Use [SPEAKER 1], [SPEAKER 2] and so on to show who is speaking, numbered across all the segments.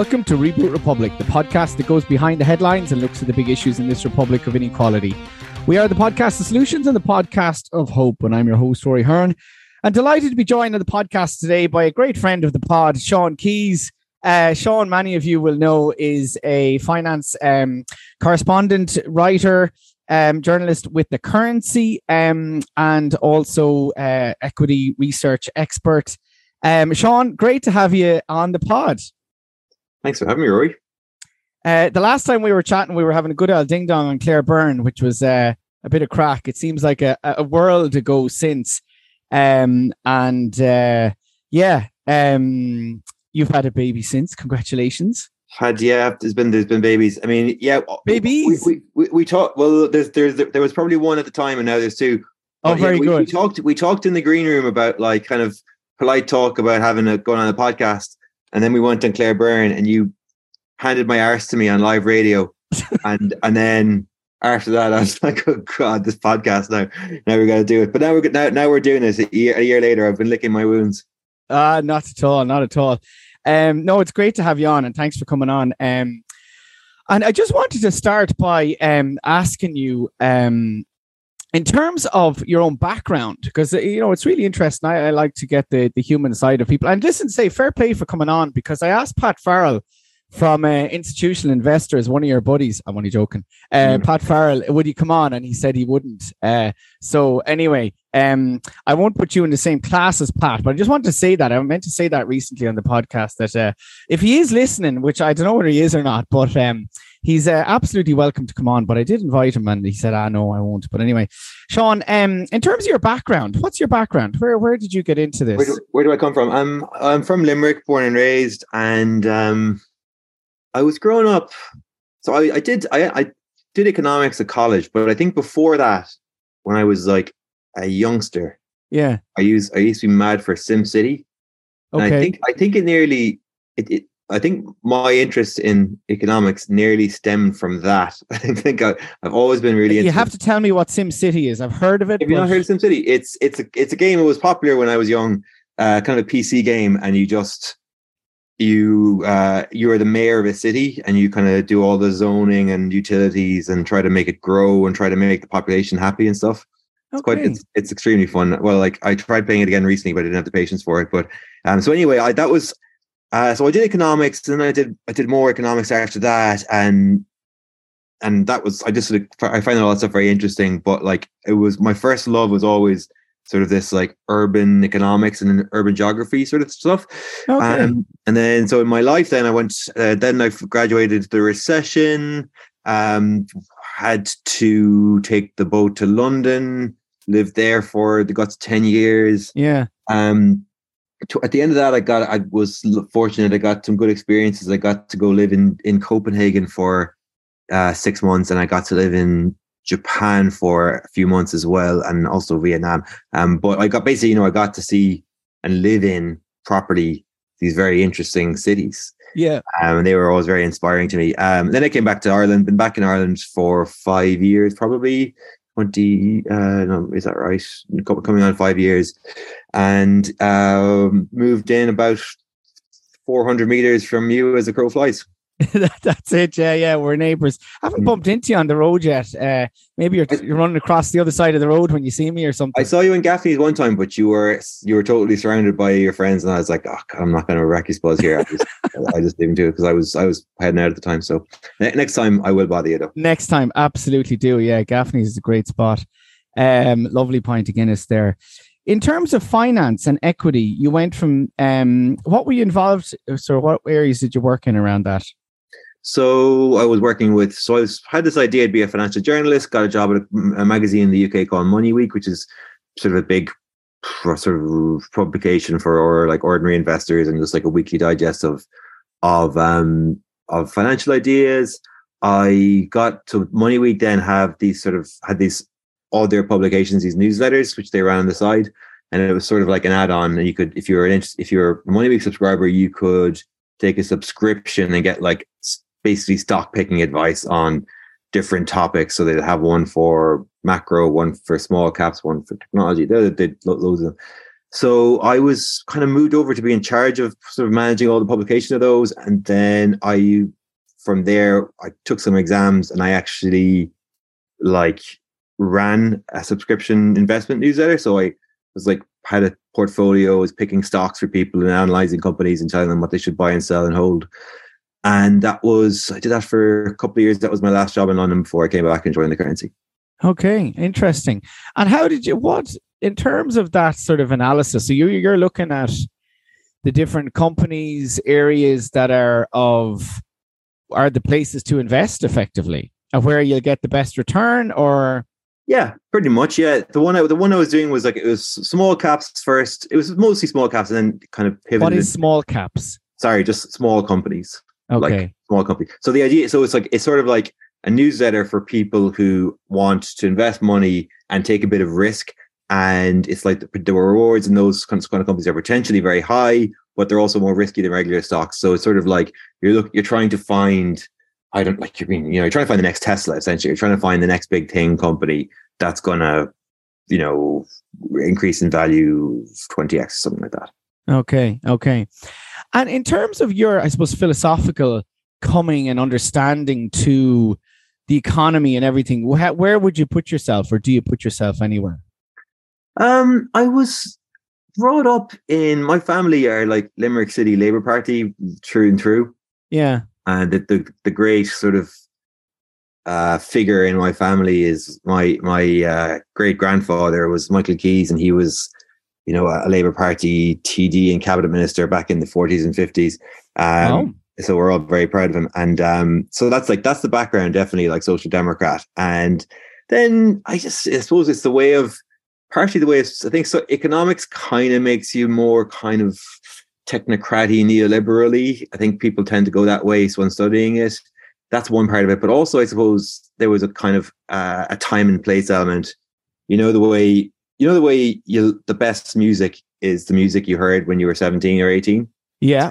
[SPEAKER 1] Welcome to Reboot Republic, the podcast that goes behind the headlines and looks at the big issues in this republic of inequality. We are the podcast of solutions and the podcast of hope, and I'm your host, Rory Hearne. And delighted to be joined on the podcast today by a great friend of the pod, Sean Keyes. Uh, Sean, many of you will know, is a finance um, correspondent, writer, um, journalist with the currency, um, and also uh, equity research expert. Um, Sean, great to have you on the pod.
[SPEAKER 2] Thanks for having me, Rory.
[SPEAKER 1] Uh, the last time we were chatting, we were having a good old ding dong on Claire Byrne, which was uh, a bit of crack. It seems like a, a world ago since. Um, and uh, yeah, um, you've had a baby since. Congratulations.
[SPEAKER 2] Had yeah, there's been there's been babies. I mean, yeah,
[SPEAKER 1] babies.
[SPEAKER 2] We we, we, we talked. Well, there's there's there was probably one at the time, and now there's two.
[SPEAKER 1] Oh, very
[SPEAKER 2] yeah, we,
[SPEAKER 1] good.
[SPEAKER 2] We talked we talked in the green room about like kind of polite talk about having a going on a podcast, and then we went on Claire Byrne, and you handed my arse to me on live radio, and and then after that, I was like, oh god, this podcast now, now we're gonna do it. But now we're now now we're doing this a year, a year later. I've been licking my wounds.
[SPEAKER 1] Ah, uh, not at all, not at all. Um, no, it's great to have you on, and thanks for coming on. Um, and I just wanted to start by um asking you um in terms of your own background, because you know it's really interesting. I, I, like to get the the human side of people. And listen, say fair play for coming on because I asked Pat Farrell from uh, Institutional Investors, one of your buddies. I'm only joking. Uh, mm. Pat Farrell, would he come on? And he said he wouldn't. Uh, so anyway, um, I won't put you in the same class as Pat, but I just want to say that I meant to say that recently on the podcast that uh, if he is listening, which I don't know whether he is or not, but um, he's uh, absolutely welcome to come on. But I did invite him, and he said, "Ah, no, I won't." But anyway, Sean, um, in terms of your background, what's your background? Where where did you get into this?
[SPEAKER 2] Where do, where do I come from? I'm I'm from Limerick, born and raised, and um, I was growing up. So I, I did I, I did economics at college, but I think before that, when I was like a youngster,
[SPEAKER 1] yeah,
[SPEAKER 2] I used I used to be mad for Sim City.
[SPEAKER 1] Okay.
[SPEAKER 2] And I think I think it nearly it, it I think my interest in economics nearly stemmed from that. I think I, have always been really.
[SPEAKER 1] You have to tell me what Sim City is. I've heard of it.
[SPEAKER 2] Have you not heard of Sim City? It's it's a it's a game. It was popular when I was young, uh, kind of a PC game, and you just you uh, you are the mayor of a city, and you kind of do all the zoning and utilities, and try to make it grow and try to make the population happy and stuff. It's
[SPEAKER 1] okay.
[SPEAKER 2] quite it's, it's extremely fun. Well, like I tried playing it again recently, but I didn't have the patience for it. But um, so anyway, I that was uh, so I did economics, and then I did I did more economics after that, and and that was I just sort of, I find all that stuff very interesting. But like it was my first love was always sort of this like urban economics and urban geography sort of stuff.
[SPEAKER 1] Okay.
[SPEAKER 2] Um, and then so in my life, then I went. Uh, then I graduated the recession. Um, had to take the boat to London. Lived there for the got ten years.
[SPEAKER 1] Yeah.
[SPEAKER 2] Um, at the end of that, I got I was fortunate. I got some good experiences. I got to go live in in Copenhagen for uh, six months, and I got to live in Japan for a few months as well, and also Vietnam. Um, but I got basically, you know, I got to see and live in properly these very interesting cities.
[SPEAKER 1] Yeah,
[SPEAKER 2] um, and they were always very inspiring to me. Um, then I came back to Ireland. Been back in Ireland for five years, probably 20 uh no is that right? Coming on five years. And um moved in about 400 meters from you as a crow flies
[SPEAKER 1] that's it yeah yeah we're neighbors I haven't bumped into you on the road yet. Uh maybe you're, you're running across the other side of the road when you see me or something.
[SPEAKER 2] I saw you in gaffney's one time but you were you were totally surrounded by your friends and i was like oh God, i'm not going to wreck his buzz here. I just, I just didn't do it because i was i was heading out at the time so next time i will bother you though.
[SPEAKER 1] Next time absolutely do yeah gaffney's is a great spot. Um lovely pint of guinness there. In terms of finance and equity you went from um what were you involved so what areas did you work in around that
[SPEAKER 2] so I was working with, so I was, had this idea to be a financial journalist, got a job at a, a magazine in the UK called Money Week, which is sort of a big sort of publication for or like ordinary investors and just like a weekly digest of of um of financial ideas. I got to Money Week then have these sort of had these all their publications, these newsletters, which they ran on the side. And it was sort of like an add-on. And you could, if you were an if you're a Money Week subscriber, you could take a subscription and get like basically stock picking advice on different topics. So they'd have one for macro, one for small caps, one for technology. They did loads of them. so I was kind of moved over to be in charge of sort of managing all the publication of those, and then I from there I took some exams and I actually like ran a subscription investment newsletter. So I was like had a portfolio, was picking stocks for people and analyzing companies and telling them what they should buy and sell and hold. And that was I did that for a couple of years. That was my last job in London before I came back and joined the currency.
[SPEAKER 1] Okay, interesting. And how did you what in terms of that sort of analysis? So you you're looking at the different companies, areas that are of are the places to invest effectively, and where you'll get the best return, or
[SPEAKER 2] yeah, pretty much. Yeah, the one I, the one I was doing was like it was small caps first. It was mostly small caps, and then kind of pivoted.
[SPEAKER 1] What is small caps?
[SPEAKER 2] Sorry, just small companies.
[SPEAKER 1] Okay.
[SPEAKER 2] Like small company. So the idea, so it's like it's sort of like a newsletter for people who want to invest money and take a bit of risk. And it's like the, the rewards in those kind of companies are potentially very high, but they're also more risky than regular stocks. So it's sort of like you're look, you're trying to find, I don't like, you mean, you know, you're trying to find the next Tesla, essentially. You're trying to find the next big thing company that's going to, you know, increase in value 20x, something like that.
[SPEAKER 1] Okay. Okay. And in terms of your, I suppose, philosophical coming and understanding to the economy and everything, where, where would you put yourself, or do you put yourself anywhere?
[SPEAKER 2] Um, I was brought up in my family are like Limerick City Labour Party through and through.
[SPEAKER 1] Yeah,
[SPEAKER 2] and the the, the great sort of uh, figure in my family is my my uh, great grandfather was Michael Keyes, and he was you know a Labour Party TD and cabinet minister back in the forties and fifties. Um, oh so we're all very proud of him. And um, so that's like that's the background, definitely like social democrat. And then I just I suppose it's the way of partly the way I think so. Economics kind of makes you more kind of technocraty neoliberally. I think people tend to go that way. So when studying it, that's one part of it. But also, I suppose there was a kind of uh, a time and place element. You know the way you know the way you the best music is the music you heard when you were seventeen or eighteen.
[SPEAKER 1] Yeah,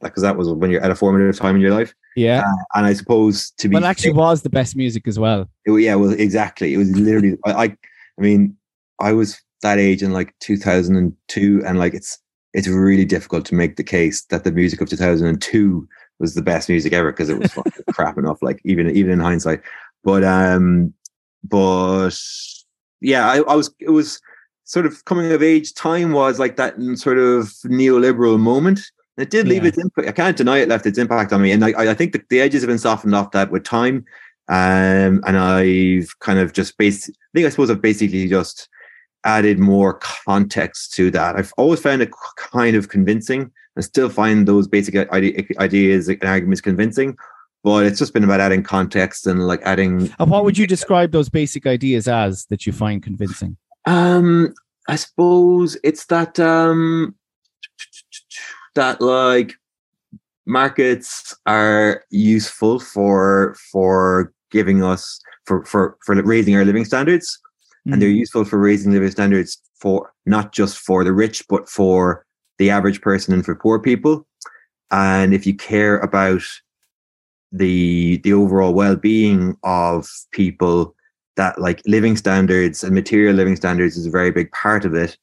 [SPEAKER 2] because that was when you're at a formative time in your life.
[SPEAKER 1] Yeah,
[SPEAKER 2] uh, and I suppose to be
[SPEAKER 1] well, actually was the best music as well.
[SPEAKER 2] It, yeah, well, exactly. It was literally. I, I, I mean, I was that age in like 2002, and like it's it's really difficult to make the case that the music of 2002 was the best music ever because it was crap enough. Like even even in hindsight, but um, but yeah, I, I was it was sort of coming of age time was like that sort of neoliberal moment. It did leave yeah. its impact. I can't deny it left its impact on me, and I, I think the, the edges have been softened off that with time. Um, and I've kind of just based. I think I suppose I've basically just added more context to that. I've always found it kind of convincing. I still find those basic ideas and arguments convincing, but it's just been about adding context and like adding.
[SPEAKER 1] And what would you describe those basic ideas as that you find convincing?
[SPEAKER 2] Um, I suppose it's that um that like markets are useful for for giving us for for for raising our living standards mm. and they're mm-hmm. useful for raising living standards for not just for the rich but for the average person and for poor people and if you care about the the overall well-being of people that like living standards and material living standards is a very big part of it.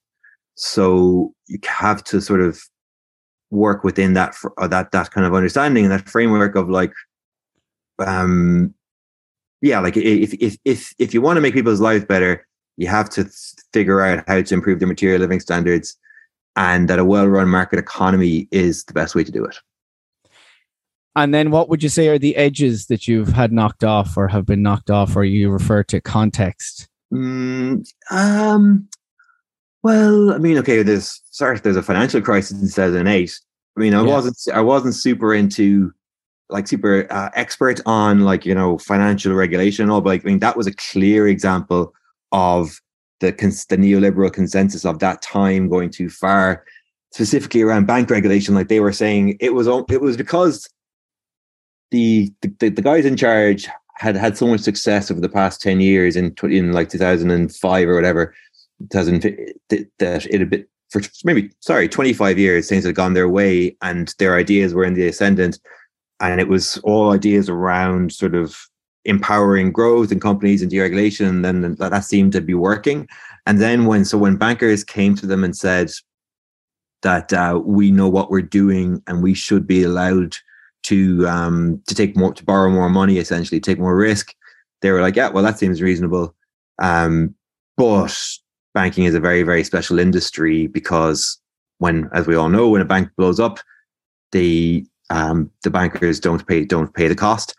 [SPEAKER 2] So you have to sort of work within that uh, that that kind of understanding and that framework of like, um, yeah, like if if if if you want to make people's lives better, you have to figure out how to improve their material living standards, and that a well-run market economy is the best way to do it.
[SPEAKER 1] And then what would you say are the edges that you've had knocked off or have been knocked off, or you refer to context?
[SPEAKER 2] Mm, um, well, I mean, okay, there's sorry, there's a financial crisis in 2008. I mean, I yeah. wasn't I wasn't super into like super uh, expert on like you know financial regulation and all, but like, I mean that was a clear example of the the neoliberal consensus of that time going too far, specifically around bank regulation. Like they were saying, it was it was because the, the the guys in charge had had so much success over the past 10 years in in like 2005 or whatever 2000 that it had been for maybe sorry 25 years things had gone their way and their ideas were in the ascendant and it was all ideas around sort of empowering growth in companies and deregulation, and then that, that seemed to be working. And then when so when bankers came to them and said that uh, we know what we're doing and we should be allowed to um, to take more to borrow more money, essentially take more risk, they were like, yeah, well, that seems reasonable. Um, but banking is a very very special industry because when, as we all know, when a bank blows up, the um, the bankers don't pay don't pay the cost,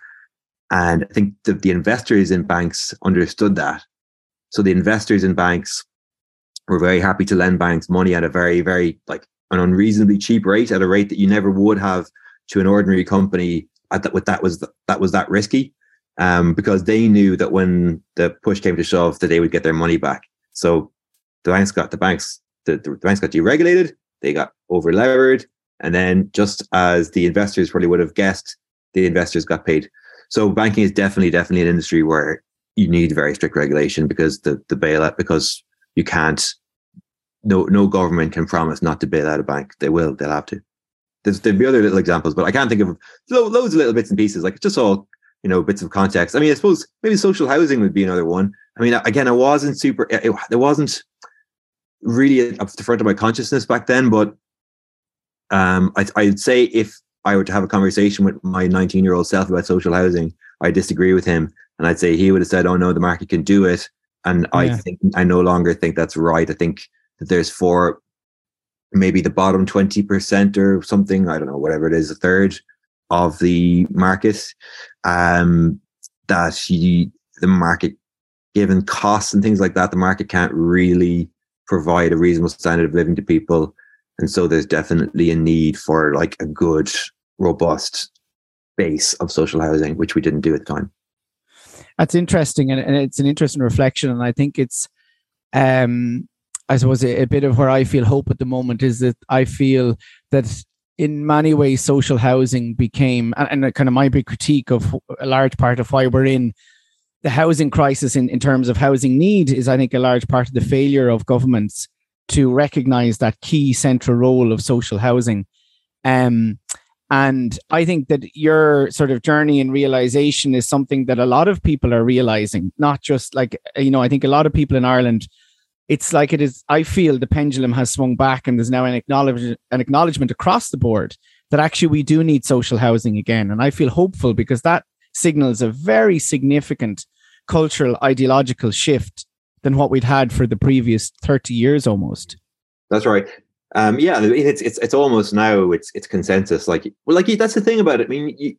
[SPEAKER 2] and I think the, the investors in banks understood that. So the investors in banks were very happy to lend banks money at a very, very like an unreasonably cheap rate, at a rate that you never would have to an ordinary company with that was that was that risky. Um, because they knew that when the push came to shove, that they would get their money back. So the banks got the banks the, the banks got deregulated, they got over levered, and then just as the investors probably would have guessed, the investors got paid. So banking is definitely definitely an industry where you need very strict regulation because the the bailout because you can't no no government can promise not to bail out a bank. They will. They'll have to. There's there'll be other little examples, but I can't think of lo- loads of little bits and pieces. Like just all you know bits of context. I mean, I suppose maybe social housing would be another one. I mean, again, I wasn't super. It, it wasn't really up the front of my consciousness back then, but um, I, I'd say if I were to have a conversation with my 19 year old self about social housing, I disagree with him, and I'd say he would have said, "Oh no, the market can do it." And yeah. I think I no longer think that's right. I think that there's for maybe the bottom 20% or something, I don't know, whatever it is, a third of the market, um, that you, the market, given costs and things like that, the market can't really provide a reasonable standard of living to people. And so there's definitely a need for like a good, robust base of social housing, which we didn't do at the time.
[SPEAKER 1] That's interesting. And, and it's an interesting reflection. And I think it's, um, I suppose a, bit of where I feel hope at the moment is that I feel that in many ways social housing became and, and kind of my big critique of a large part of why we're in the housing crisis in, in terms of housing need is I think a large part of the failure of governments to recognize that key central role of social housing. Um, and I think that your sort of journey and realization is something that a lot of people are realizing, not just like, you know, I think a lot of people in Ireland it's like it is i feel the pendulum has swung back and there's now an acknowledgement an acknowledgement across the board that actually we do need social housing again. And i feel hopeful because that signals a very significant cultural ideological shift than what we'd had for the previous 30 years almost.
[SPEAKER 2] That's right. Um, yeah it's it's it's almost now it's it's consensus. Like well like that's the thing about it. I mean you,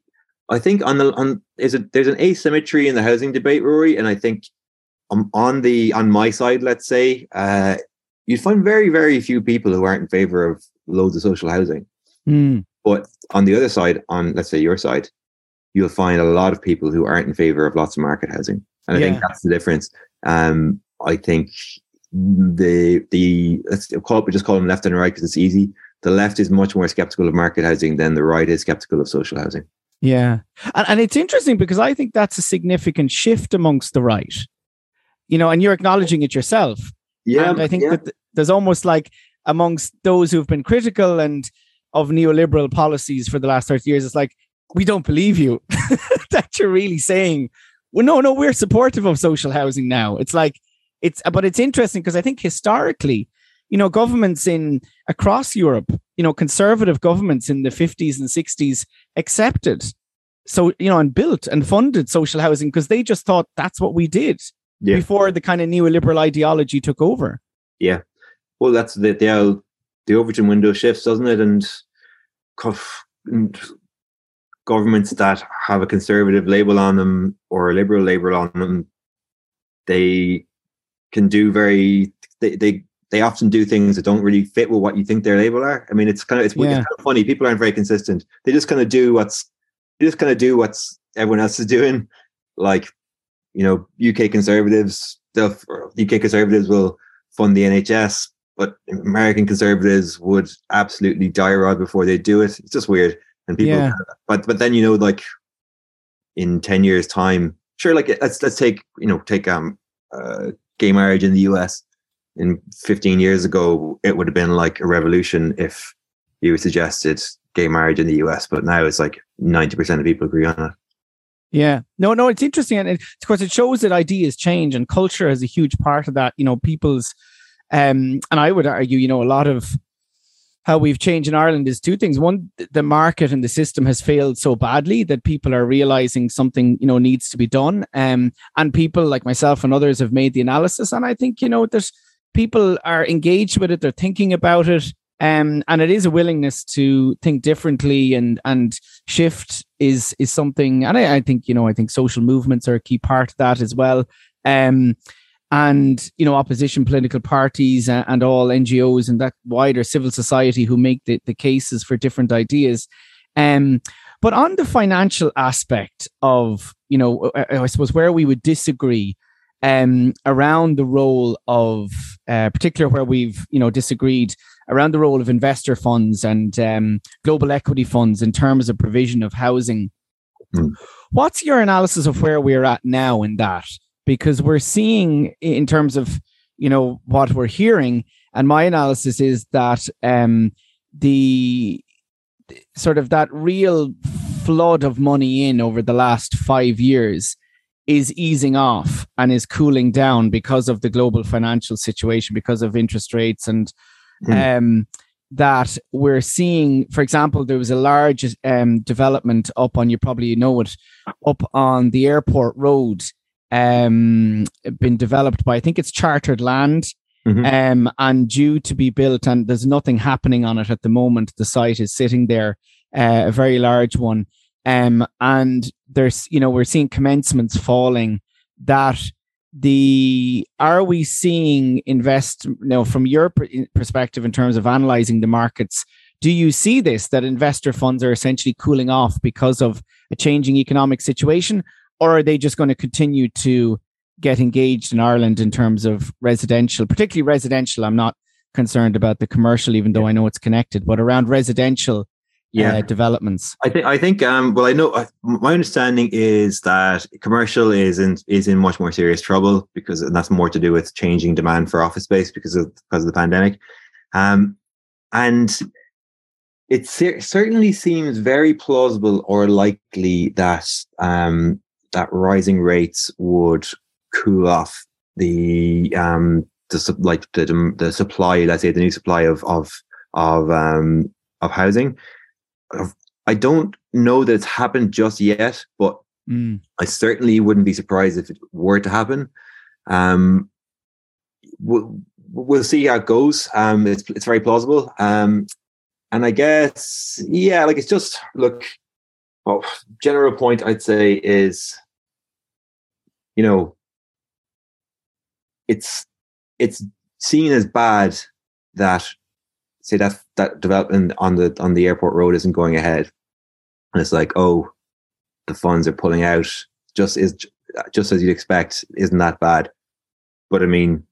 [SPEAKER 2] i think on the on is it there's an asymmetry in the housing debate rory and i think um, on the on my side, let's say, uh, you'd find very very few people who aren't in favor of loads of social housing.
[SPEAKER 1] Mm.
[SPEAKER 2] But on the other side, on let's say your side, you'll find a lot of people who aren't in favor of lots of market housing, and I yeah. think that's the difference. Um, I think the the let's call it, we just call them left and right because it's easy. The left is much more skeptical of market housing than the right is skeptical of social housing.
[SPEAKER 1] Yeah, and, and it's interesting because I think that's a significant shift amongst the right you know, and you're acknowledging it yourself.
[SPEAKER 2] Yeah.
[SPEAKER 1] And I think
[SPEAKER 2] yeah.
[SPEAKER 1] that there's almost like amongst those who've been critical and of neoliberal policies for the last 30 years, it's like, we don't believe you that you're really saying, well, no, no, we're supportive of social housing now. It's like, it's, uh, but it's interesting because I think historically, you know, governments in across Europe, you know, conservative governments in the 50s and 60s accepted so you know and built and funded social housing because they just thought that's what we did yeah. before the kind of neoliberal ideology took over.
[SPEAKER 2] Yeah. Well, that's the the, the Overton window shifts, doesn't it? And, and governments that have a conservative label on them or a liberal label on them, they can do very they they they often do things that don't really fit with what you think their label are. I mean, it's kind of it's, yeah. it's kind of funny. People aren't very consistent. They just kind of do what's they just kind of do what's everyone else is doing. Like you know, UK conservatives, UK conservatives will fund the NHS, but American conservatives would absolutely die rod before they do it. It's just weird. And people, yeah. but but then you know, like in ten years' time, sure, like let's let's take you know take um uh, gay marriage in the US. In 15 years ago, it would have been like a revolution if you suggested gay marriage in the US, but now it's like 90% of people agree on it.
[SPEAKER 1] Yeah, no, no, it's interesting, and of course, it shows that ideas change, and culture is a huge part of that. You know, people's, um, and I would argue, you know, a lot of how we've changed in Ireland is two things. One, the market and the system has failed so badly that people are realizing something, you know, needs to be done. Um, and people like myself and others have made the analysis, and I think, you know, there's people are engaged with it, they're thinking about it. Um, and it is a willingness to think differently and and shift is is something and I, I, think you know I think social movements are a key part of that as well. Um, and you know opposition political parties and, and, all NGOs and that wider civil society who make the, the cases for different ideas. Um, but on the financial aspect of you know I, I suppose where we would disagree um, around the role of uh, particular where we've you know disagreed around the role of investor funds and um, global equity funds in terms of provision of housing. Mm. What's your analysis of where we're at now in that? Because we're seeing, in terms of you know what we're hearing, and my analysis is that um, the sort of that real flood of money in over the last five years is easing off and is cooling down because of the global financial situation, because of interest rates and mm. um, that we're seeing, for example, there was a large um, development up on, you probably know it, up on the airport road, um, been developed by, I think it's chartered land. Mm-hmm. Um, and due to be built, and there's nothing happening on it at the moment. The site is sitting there, uh, a very large one. Um, and there's, you know, we're seeing commencements falling that the are we seeing invest you know from your perspective in terms of analyzing the markets do you see this that investor funds are essentially cooling off because of a changing economic situation? Or are they just going to continue to get engaged in Ireland in terms of residential particularly residential? I'm not concerned about the commercial even though I know it's connected but around residential yeah. Uh, developments?
[SPEAKER 2] I think I think um, well I know my understanding is that commercial is in is in much more serious trouble because and that's more to do with changing demand for office space because of because of the pandemic. Um, and it certainly seems very plausible or likely that um, that rising rates would cool off the um the like the the supply let's say the new supply of of of um of housing I don't know that it's happened just yet, but mm. I certainly wouldn't be surprised if it were to happen. Um, we'll, we'll see how it goes. Um, it's it's very plausible. Um, and I guess yeah, like it's just look. Well, general point I'd say is, you know, it's it's seen as bad that say that that development on the on the airport road isn't going ahead, and it's like, oh, the funds are pulling out. Just is just as you'd expect. Isn't that bad? But I mean,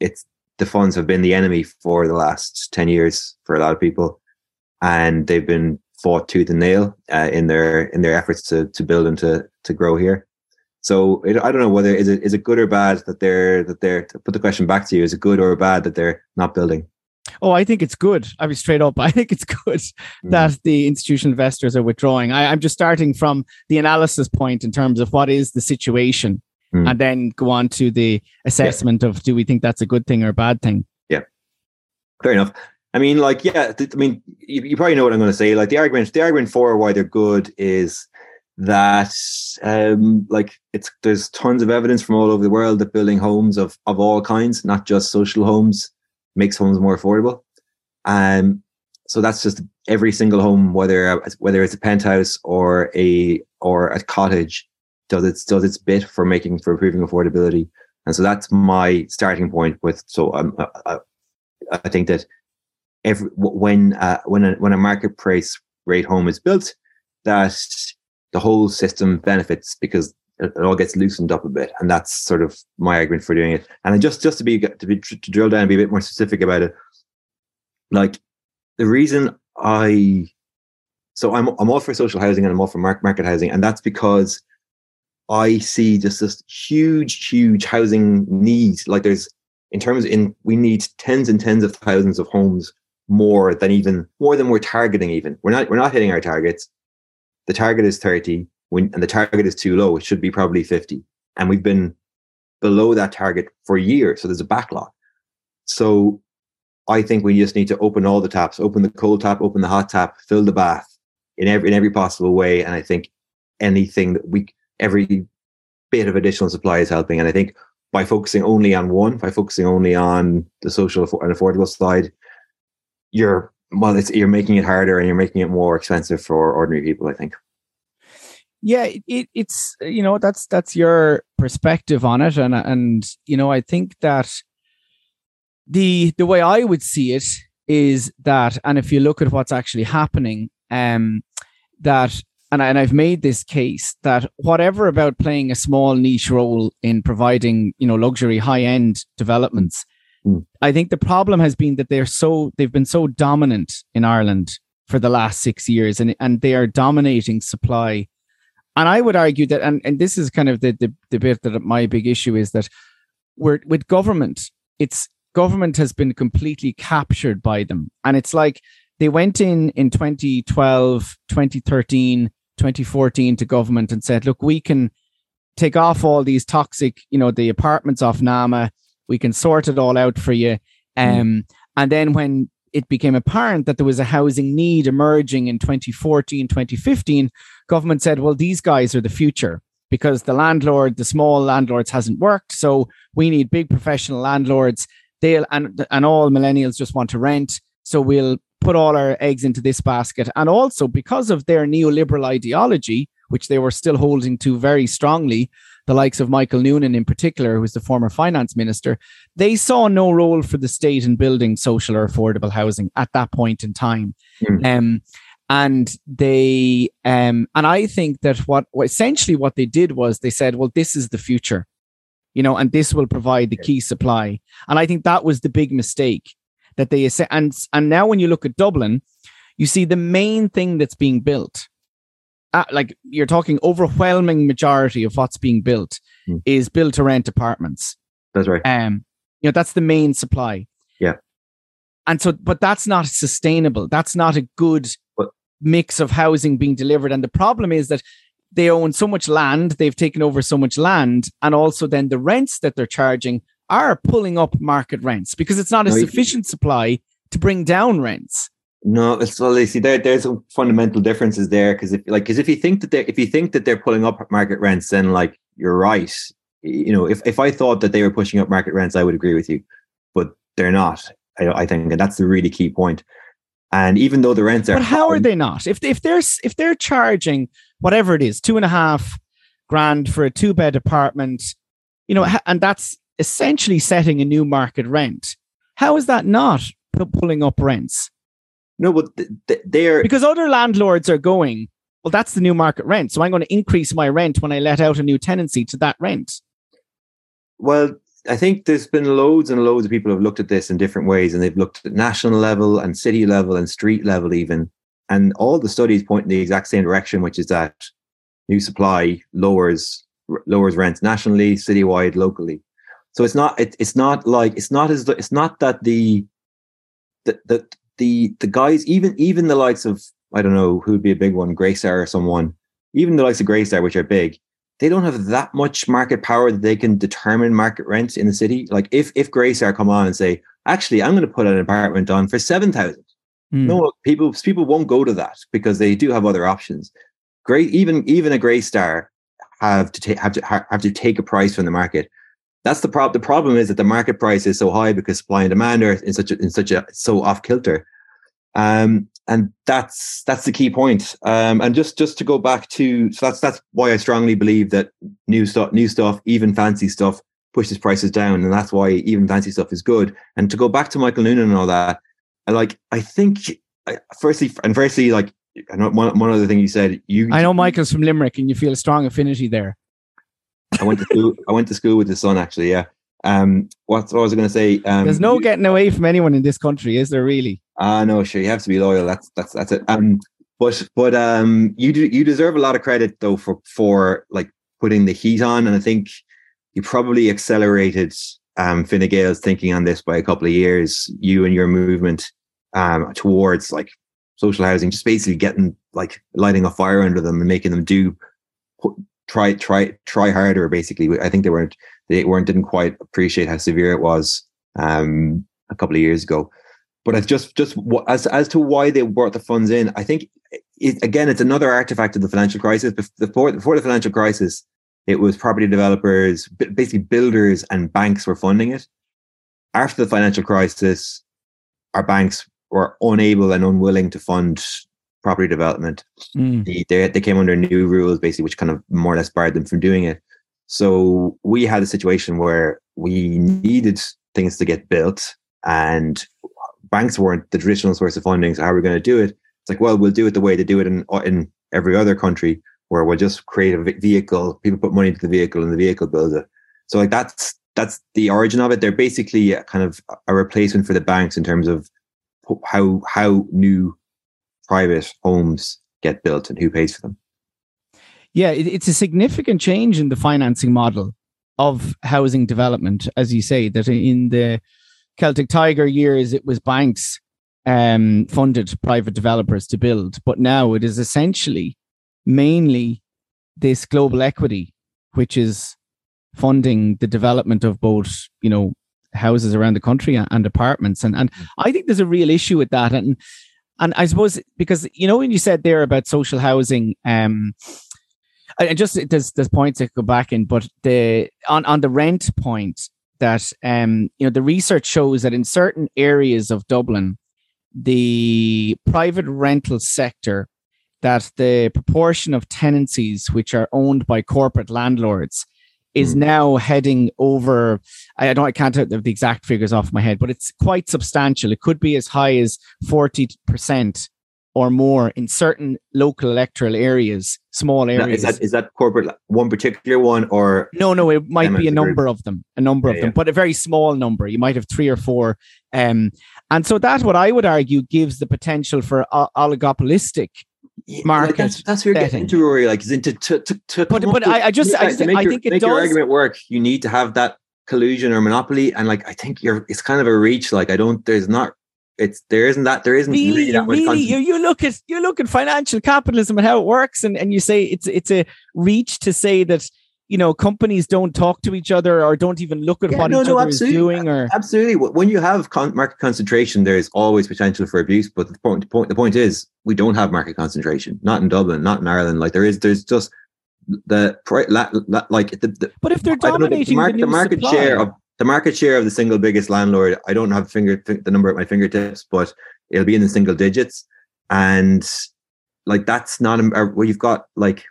[SPEAKER 2] it's the funds have been the enemy for the last ten years for a lot of people, and they've been fought tooth and nail uh, in their in their efforts to to build and to to grow here. So it, I don't know whether is it is it good or bad that they're that they're put the question back to you is it good or bad that they're not building?
[SPEAKER 1] Oh, I think it's good. I'll be straight up. I think it's good mm. that the institutional investors are withdrawing. I, am just starting from the analysis point in terms of what is the situation, mm. and then go on to the assessment yeah. of do we think that's a good thing or a bad thing.
[SPEAKER 2] Yeah, fair enough. I mean, like, yeah, th- I mean, you, you probably know what I'm going to say. Like, the argument, the argument for why they're good is that, um, like, it's there's tons of evidence from all over the world that building homes of of all kinds, not just social homes, makes homes more affordable. Um, so that's just every single home, whether whether it's a penthouse or a or a cottage, does its does its bit for making for improving affordability. And so that's my starting point with. So um, I, uh, uh, I think that every when uh, when a, when a market price rate home is built, that the whole system benefits because it, all gets loosened up a bit, and that's sort of my argument for doing it. And just just to be to be to drill down and be a bit more specific about it, like the reason I so I'm I'm all for social housing and I'm all for market housing, and that's because I see just this huge, huge housing need. Like there's in terms in we need tens and tens of thousands of homes more than even more than we're targeting. Even we're not we're not hitting our targets. The target is 30 when and the target is too low, it should be probably 50. And we've been below that target for years. So there's a backlog. So I think we just need to open all the taps, open the cold tap, open the hot tap, fill the bath in every in every possible way. And I think anything that we every bit of additional supply is helping. And I think by focusing only on one, by focusing only on the social and affordable side, you're well, it's you're making it harder and you're making it more expensive for ordinary people. I think.
[SPEAKER 1] Yeah, it, it's you know that's that's your perspective on it, and and you know I think that the the way I would see it is that, and if you look at what's actually happening, um, that and, I, and I've made this case that whatever about playing a small niche role in providing, you know, luxury high end developments, mm. I think the problem has been that they're so they've been so dominant in Ireland for the last six years, and and they are dominating supply. And I would argue that, and, and this is kind of the, the the bit that my big issue is that we're with government, it's government has been completely captured by them, and it's like they went in in 2012 2013 2014 to government and said, look, we can take off all these toxic, you know, the apartments off NAMA. We can sort it all out for you. Mm. Um, mm. And then when it became apparent that there was a housing need emerging in 2014, 2015, government said, well, these guys are the future because the landlord, the small landlords hasn't worked. So we need big professional landlords. They'll, and, and all millennials just want to rent. So we'll put all our eggs into this basket. And also because of their neoliberal ideology, which they were still holding to very strongly, the likes of Michael Noonan in particular, who was the former finance minister, they saw no role for the state in building social or affordable housing at that point in time. Mm. Um, and they um, and I think that what essentially what they did was they said, well, this is the future, you know, and this will provide the key supply. And I think that was the big mistake that they and and now when you look at Dublin, you see the main thing that's being built. Uh, like you're talking overwhelming majority of what's being built mm. is built to rent apartments.
[SPEAKER 2] That's right.
[SPEAKER 1] Um, you know that's the main supply.
[SPEAKER 2] Yeah.
[SPEAKER 1] And so, but that's not sustainable. That's not a good what? Mix of housing being delivered. And the problem is that they own so much land, they've taken over so much land, and also then the rents that they're charging are pulling up market rents because it's not a sufficient supply to bring down rents.
[SPEAKER 2] No, it's well, you see, there there's some fundamental differences there because if like because if you think that they if you think that they're pulling up market rents, then like you're right. You know, if if I thought that they were pushing up market rents, I would agree with you, but they're not. I, I think, and that's the really key point. And even though the rents are,
[SPEAKER 1] but how high, are they not? If if they're if they're charging whatever it is, two and a half grand for a two bed apartment, you know, and that's essentially setting a new market rent. How is that not pulling up rents?
[SPEAKER 2] No, but they're
[SPEAKER 1] because other landlords are going. Well, that's the new market rent, so I'm going to increase my rent when I let out a new tenancy to that rent.
[SPEAKER 2] Well, I think there's been loads and loads of people have looked at this in different ways, and they've looked at national level and city level and street level even, and all the studies point in the exact same direction, which is that new supply lowers lowers rents nationally, citywide, locally. So it's not it, it's not like it's not as it's not that the the the the, the guys even even the likes of I don't know who'd be a big one Greystar or someone even the likes of Greystar which are big they don't have that much market power that they can determine market rents in the city. Like if if Greystar come on and say actually I'm going to put an apartment on for seven thousand. Mm. No, people people won't go to that because they do have other options. Great, even even a Greystar have to take have to have to take a price from the market that's the problem. The problem is that the market price is so high because supply and demand are in such a, in such a so off kilter. Um, and that's that's the key point. Um, and just just to go back to so that's that's why I strongly believe that new stuff, new stuff, even fancy stuff, pushes prices down, and that's why even fancy stuff is good. And to go back to Michael Noonan and all that, I like I think firstly and firstly like one one other thing you said you
[SPEAKER 1] I know Michael's from Limerick, and you feel a strong affinity there.
[SPEAKER 2] I went to school. I went to school with his son actually. Yeah. Um, what, what was I going to say? Um,
[SPEAKER 1] There's no getting away from anyone in this country, is there? Really?
[SPEAKER 2] Ah, no, sure. You have to be loyal. That's that's that's it. Um, but but um, you do you deserve a lot of credit though for for like putting the heat on, and I think you probably accelerated um thinking on this by a couple of years. You and your movement um towards like social housing, just basically getting like lighting a fire under them and making them do try try try harder. Basically, I think they weren't they weren't didn't quite appreciate how severe it was um, a couple of years ago. But it's just just as as to why they brought the funds in, I think it, again it's another artifact of the financial crisis. Before before the financial crisis, it was property developers, basically builders and banks were funding it. After the financial crisis, our banks were unable and unwilling to fund property development. Mm. They, they came under new rules, basically, which kind of more or less barred them from doing it. So we had a situation where we needed things to get built, and banks weren't the traditional source of funding. So how are we going to do it? It's like, well, we'll do it the way they do it in in every other country, where we'll just create a vehicle, people put money into the vehicle and the vehicle builds it. So like that's that's the origin of it. They're basically kind of a replacement for the banks in terms of how how new private homes get built and who pays for them.
[SPEAKER 1] Yeah, it, it's a significant change in the financing model of housing development, as you say. That in the Celtic Tiger years, it was banks um, funded private developers to build, but now it is essentially mainly this global equity, which is funding the development of both, you know, houses around the country and apartments. And and mm. I think there's a real issue with that. And and I suppose because you know when you said there about social housing, um, and just there's there's points to go back in, but the on on the rent point that um you know the research shows that in certain areas of Dublin, the private rental sector that the proportion of tenancies which are owned by corporate landlords is mm. now heading over I don't I can't have the exact figures off my head, but it's quite substantial. It could be as high as 40% or more in certain local electoral areas, small areas.
[SPEAKER 2] Now, is that is that corporate one particular one or
[SPEAKER 1] no? No, it might be a number of them, a number yeah, of them, yeah. but a very small number. You might have three or four, um, and so that's what I would argue gives the potential for oligopolistic market.
[SPEAKER 2] that's, that's where you're getting into, Rory. Like, is into to, to, to
[SPEAKER 1] but but I, I, just, I, just, I think it
[SPEAKER 2] make
[SPEAKER 1] does.
[SPEAKER 2] your argument work. You need to have that collusion or monopoly, and like I think you're, it's kind of a reach. Like I don't, there's not. It's there isn't that there isn't
[SPEAKER 1] really,
[SPEAKER 2] really that much
[SPEAKER 1] really you, you look at you look at financial capitalism and how it works and, and you say it's it's a reach to say that you know companies don't talk to each other or don't even look at yeah, what no, each no, other absolutely. is doing or
[SPEAKER 2] absolutely when you have con- market concentration there is always potential for abuse but the point, the point the point is we don't have market concentration not in dublin not in ireland like there is there's just the like the, the
[SPEAKER 1] but if they're dominating know, the,
[SPEAKER 2] market,
[SPEAKER 1] the,
[SPEAKER 2] the market
[SPEAKER 1] supply.
[SPEAKER 2] share of the market share of the single biggest landlord i don't have finger the number at my fingertips but it'll be in the single digits and like that's not a, where you've got like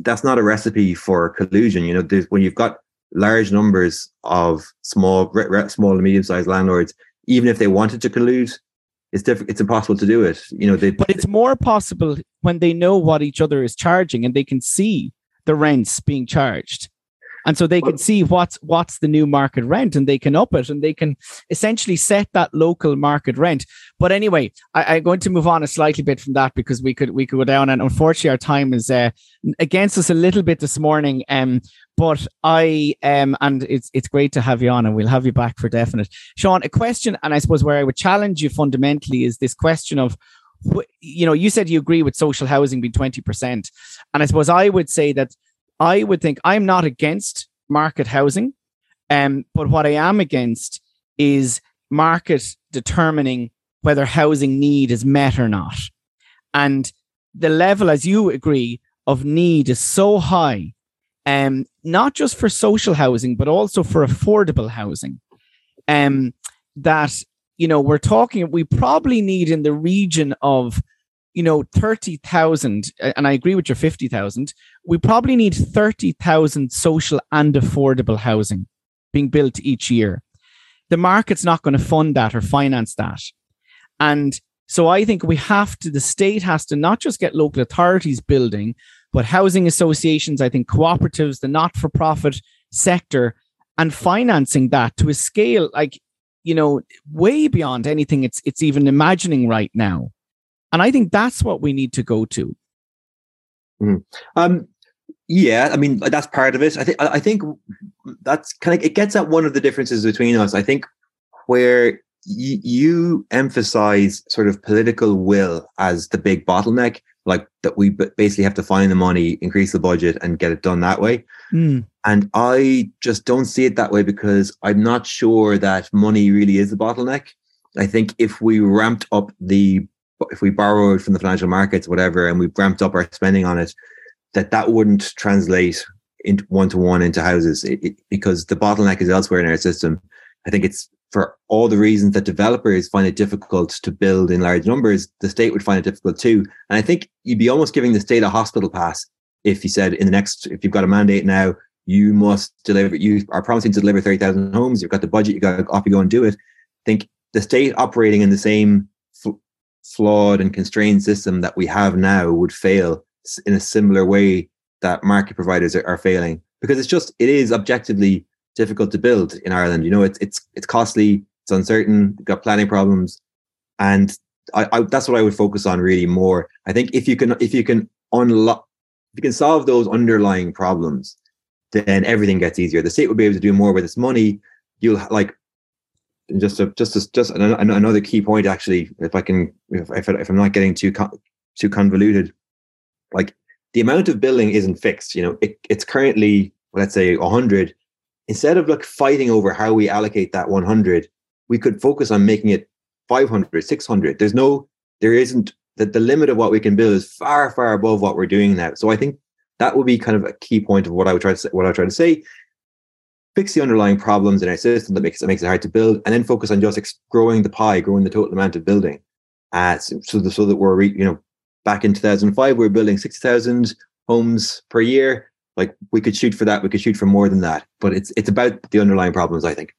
[SPEAKER 2] that's not a recipe for collusion. You know, when you've got large numbers of small, small and medium sized landlords, even if they wanted to collude, it's difficult. It's impossible to do it. You know, they,
[SPEAKER 1] but it's more possible when they know what each other is charging and they can see the rents being charged and so they can see what's what's the new market rent and they can up it and they can essentially set that local market rent. But anyway I, am going to move on a slightly bit from that because we could we could go down and unfortunately our time is uh, against us a little bit this morning um but I um and it's it's great to have you on and we'll have you back for definite. Sean a question and I suppose where I would challenge you fundamentally is this question of you know you said you agree with social housing being 20% and I suppose I would say that I would think I'm not against market housing, um, but what I am against is market determining whether housing need is met or not. And the level, as you agree, of need is so high, um, not just for social housing, but also for affordable housing. Um, that you know, we're talking, we probably need in the region of you know, 30,000, and I agree with your 50,000, we probably need 30,000 social and affordable housing being built each year. The market's not going to fund that or finance that. And so I think we have to, the state has to not just get local authorities building, but housing associations, I think cooperatives, the not for profit sector, and financing that to a scale like, you know, way beyond anything it's it's even imagining right now. And I think that's what we need to go to.
[SPEAKER 2] Mm. Um, yeah, I mean that's part of it. I think I think that's kind of it gets at one of the differences between us. I think where y- you emphasize sort of political will as the big bottleneck, like that we basically have to find the money, increase the budget, and get it done that way.
[SPEAKER 1] Mm.
[SPEAKER 2] And I just don't see it that way because I'm not sure that money really is the bottleneck. I think if we ramped up the, if we borrowed from the financial markets, whatever, and we ramped up our spending on it, that that wouldn't translate into one to one into houses it, it, because the bottleneck is elsewhere in our system. I think it's for all the reasons that developers find it difficult to build in large numbers, the state would find it difficult too. And I think you'd be almost giving the state a hospital pass if you said in the next, if you've got a mandate now, you must deliver, you are promising to deliver 30,000 homes, you've got the budget, you got off you go and do it. I think the state operating in the same flawed and constrained system that we have now would fail in a similar way that market providers are, are failing because it's just, it is objectively difficult to build in Ireland. You know, it's it's it's costly, it's uncertain, got planning problems, and I, I, that's what I would focus on really more. I think if you can if you can unlock if you can solve those underlying problems, then everything gets easier. The state will be able to do more with its money. You'll like just a, just a, just another key point actually. If I can, if if, I'm not getting too too convoluted, like the amount of building isn't fixed. You know, it, it's currently let's say 100 instead of like fighting over how we allocate that 100 we could focus on making it 500 600 there's no there isn't that the limit of what we can build is far far above what we're doing now so i think that would be kind of a key point of what i would try to say what i try to say fix the underlying problems in our system that makes that makes it hard to build and then focus on just growing the pie growing the total amount of building. Uh, so, the, so that we're you know back in 2005 we were building 60,000 homes per year. Like we could shoot for that we could shoot for more than that but it's it's about the underlying problems i think.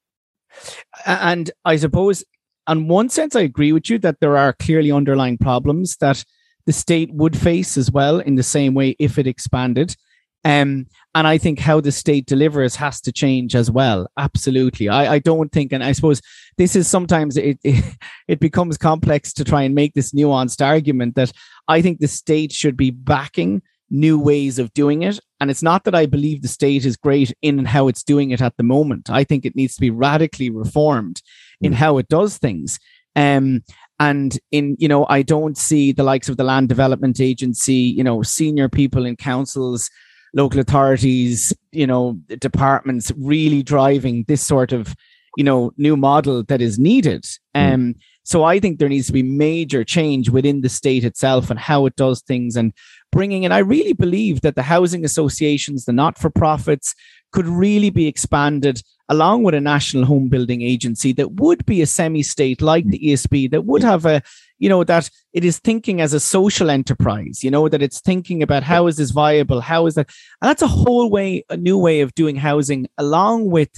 [SPEAKER 1] And i suppose on one sense i agree with you that there are clearly underlying problems that the state would face as well in the same way if it expanded um, and I think how the state delivers has to change as well. Absolutely. I, I don't think, and I suppose this is sometimes it, it, it becomes complex to try and make this nuanced argument that I think the state should be backing new ways of doing it. And it's not that I believe the state is great in how it's doing it at the moment. I think it needs to be radically reformed in mm. how it does things. Um, and in, you know, I don't see the likes of the Land Development Agency, you know, senior people in councils, local authorities, you know, departments really driving this sort of, you know, new model that is needed. Mm. Um, so I think there needs to be major change within the state itself and how it does things and bringing in. I really believe that the housing associations, the not for profits, could really be expanded along with a national home building agency that would be a semi state like the ESB, that would have a, you know, that it is thinking as a social enterprise, you know, that it's thinking about how is this viable? How is that? And that's a whole way, a new way of doing housing along with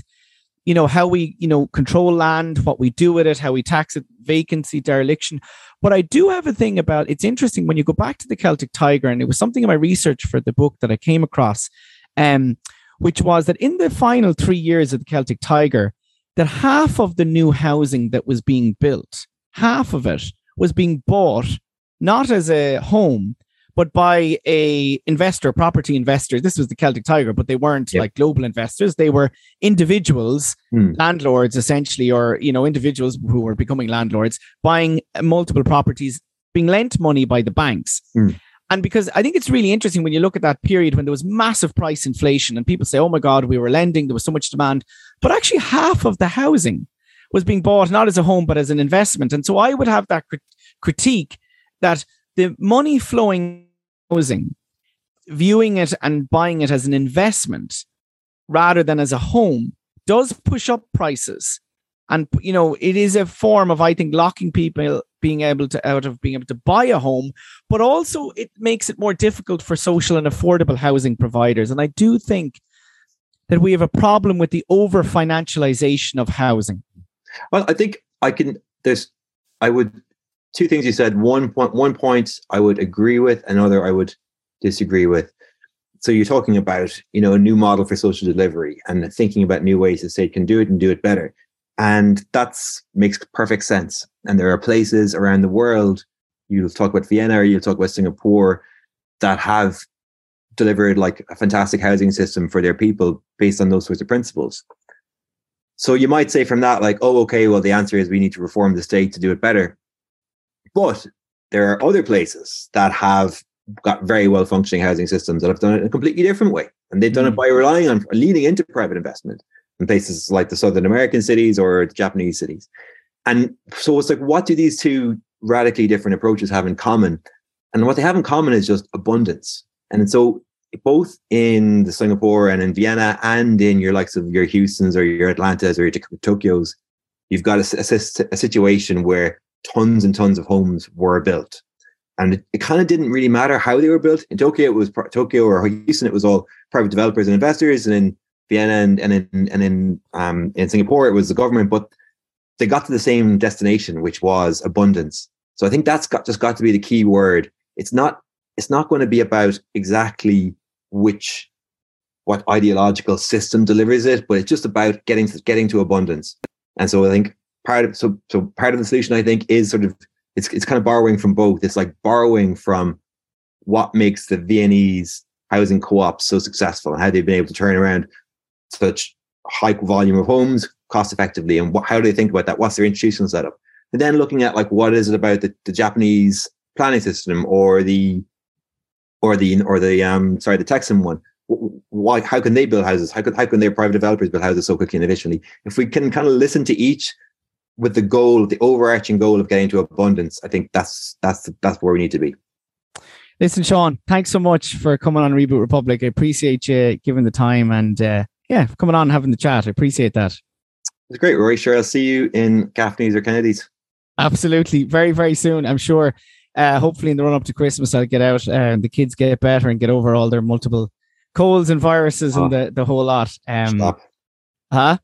[SPEAKER 1] you know how we you know control land what we do with it how we tax it vacancy dereliction but i do have a thing about it's interesting when you go back to the celtic tiger and it was something in my research for the book that i came across um which was that in the final three years of the celtic tiger that half of the new housing that was being built half of it was being bought not as a home but by a investor, property investor. This was the Celtic Tiger, but they weren't yep. like global investors. They were individuals, hmm. landlords essentially, or you know, individuals who were becoming landlords, buying multiple properties, being lent money by the banks. Hmm. And because I think it's really interesting when you look at that period when there was massive price inflation and people say, oh my God, we were lending, there was so much demand. But actually, half of the housing was being bought not as a home, but as an investment. And so I would have that crit- critique that the money flowing housing, viewing it and buying it as an investment rather than as a home does push up prices. And you know, it is a form of, I think, locking people being able to out of being able to buy a home, but also it makes it more difficult for social and affordable housing providers. And I do think that we have a problem with the over financialization of housing.
[SPEAKER 2] Well, I think I can. There's, I would two things you said. One point, one point I would agree with, another I would disagree with. So you're talking about, you know, a new model for social delivery and thinking about new ways the state can do it and do it better. And that's makes perfect sense. And there are places around the world, you'll talk about Vienna or you'll talk about Singapore, that have delivered like a fantastic housing system for their people based on those sorts of principles. So you might say from that, like, oh, okay, well, the answer is we need to reform the state to do it better. But there are other places that have got very well functioning housing systems that have done it in a completely different way. And they've done mm. it by relying on leaning into private investment in places like the Southern American cities or Japanese cities. And so it's like, what do these two radically different approaches have in common? And what they have in common is just abundance. And so both in the Singapore and in Vienna and in your likes of your Houston's or your Atlantas or your Tokyo's, you've got a, a, a situation where tons and tons of homes were built. And it, it kind of didn't really matter how they were built. In Tokyo, it was Tokyo or Houston, it was all private developers and investors. And in Vienna and, and in and in um, in Singapore, it was the government. But they got to the same destination, which was abundance. So I think that's got just got to be the key word. It's not it's not going to be about exactly which what ideological system delivers it, but it's just about getting to getting to abundance. And so I think part of so so part of the solution I think is sort of it's it's kind of borrowing from both. It's like borrowing from what makes the Viennese housing co-ops so successful and how they've been able to turn around such high volume of homes cost effectively and how do they think about that? What's their institutional setup? And then looking at like what is it about the, the Japanese planning system or the or the or the um sorry the Texan one why how can they build houses how can how can their private developers build houses so quickly and efficiently if we can kind of listen to each with the goal, the overarching goal of getting to abundance, I think that's that's that's where we need to be.
[SPEAKER 1] Listen, Sean, thanks so much for coming on Reboot Republic. I appreciate you giving the time and uh, yeah, coming on having the chat. I appreciate that.
[SPEAKER 2] It's great, Rory. Sure, I'll see you in Gaffney's or Kennedy's.
[SPEAKER 1] Absolutely, very very soon. I'm sure. Uh, hopefully, in the run up to Christmas, I'll get out and uh, the kids get better and get over all their multiple colds and viruses oh. and the, the whole lot. Um, Stop. Huh?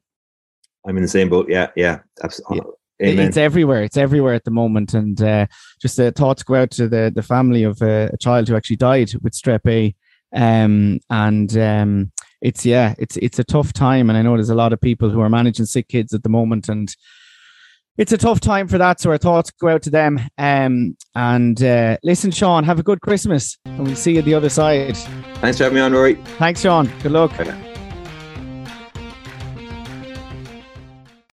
[SPEAKER 2] I'm in the same boat. Yeah, yeah, absolutely.
[SPEAKER 1] Yeah. It's everywhere. It's everywhere at the moment, and uh, just a thought to go out to the the family of a, a child who actually died with strep A, um, and um, it's yeah, it's it's a tough time, and I know there's a lot of people who are managing sick kids at the moment, and it's a tough time for that. So our thoughts go out to them. Um, and uh, listen, Sean, have a good Christmas, and we'll see you the other side.
[SPEAKER 2] Thanks for having me on, Rory.
[SPEAKER 1] Thanks, Sean. Good luck.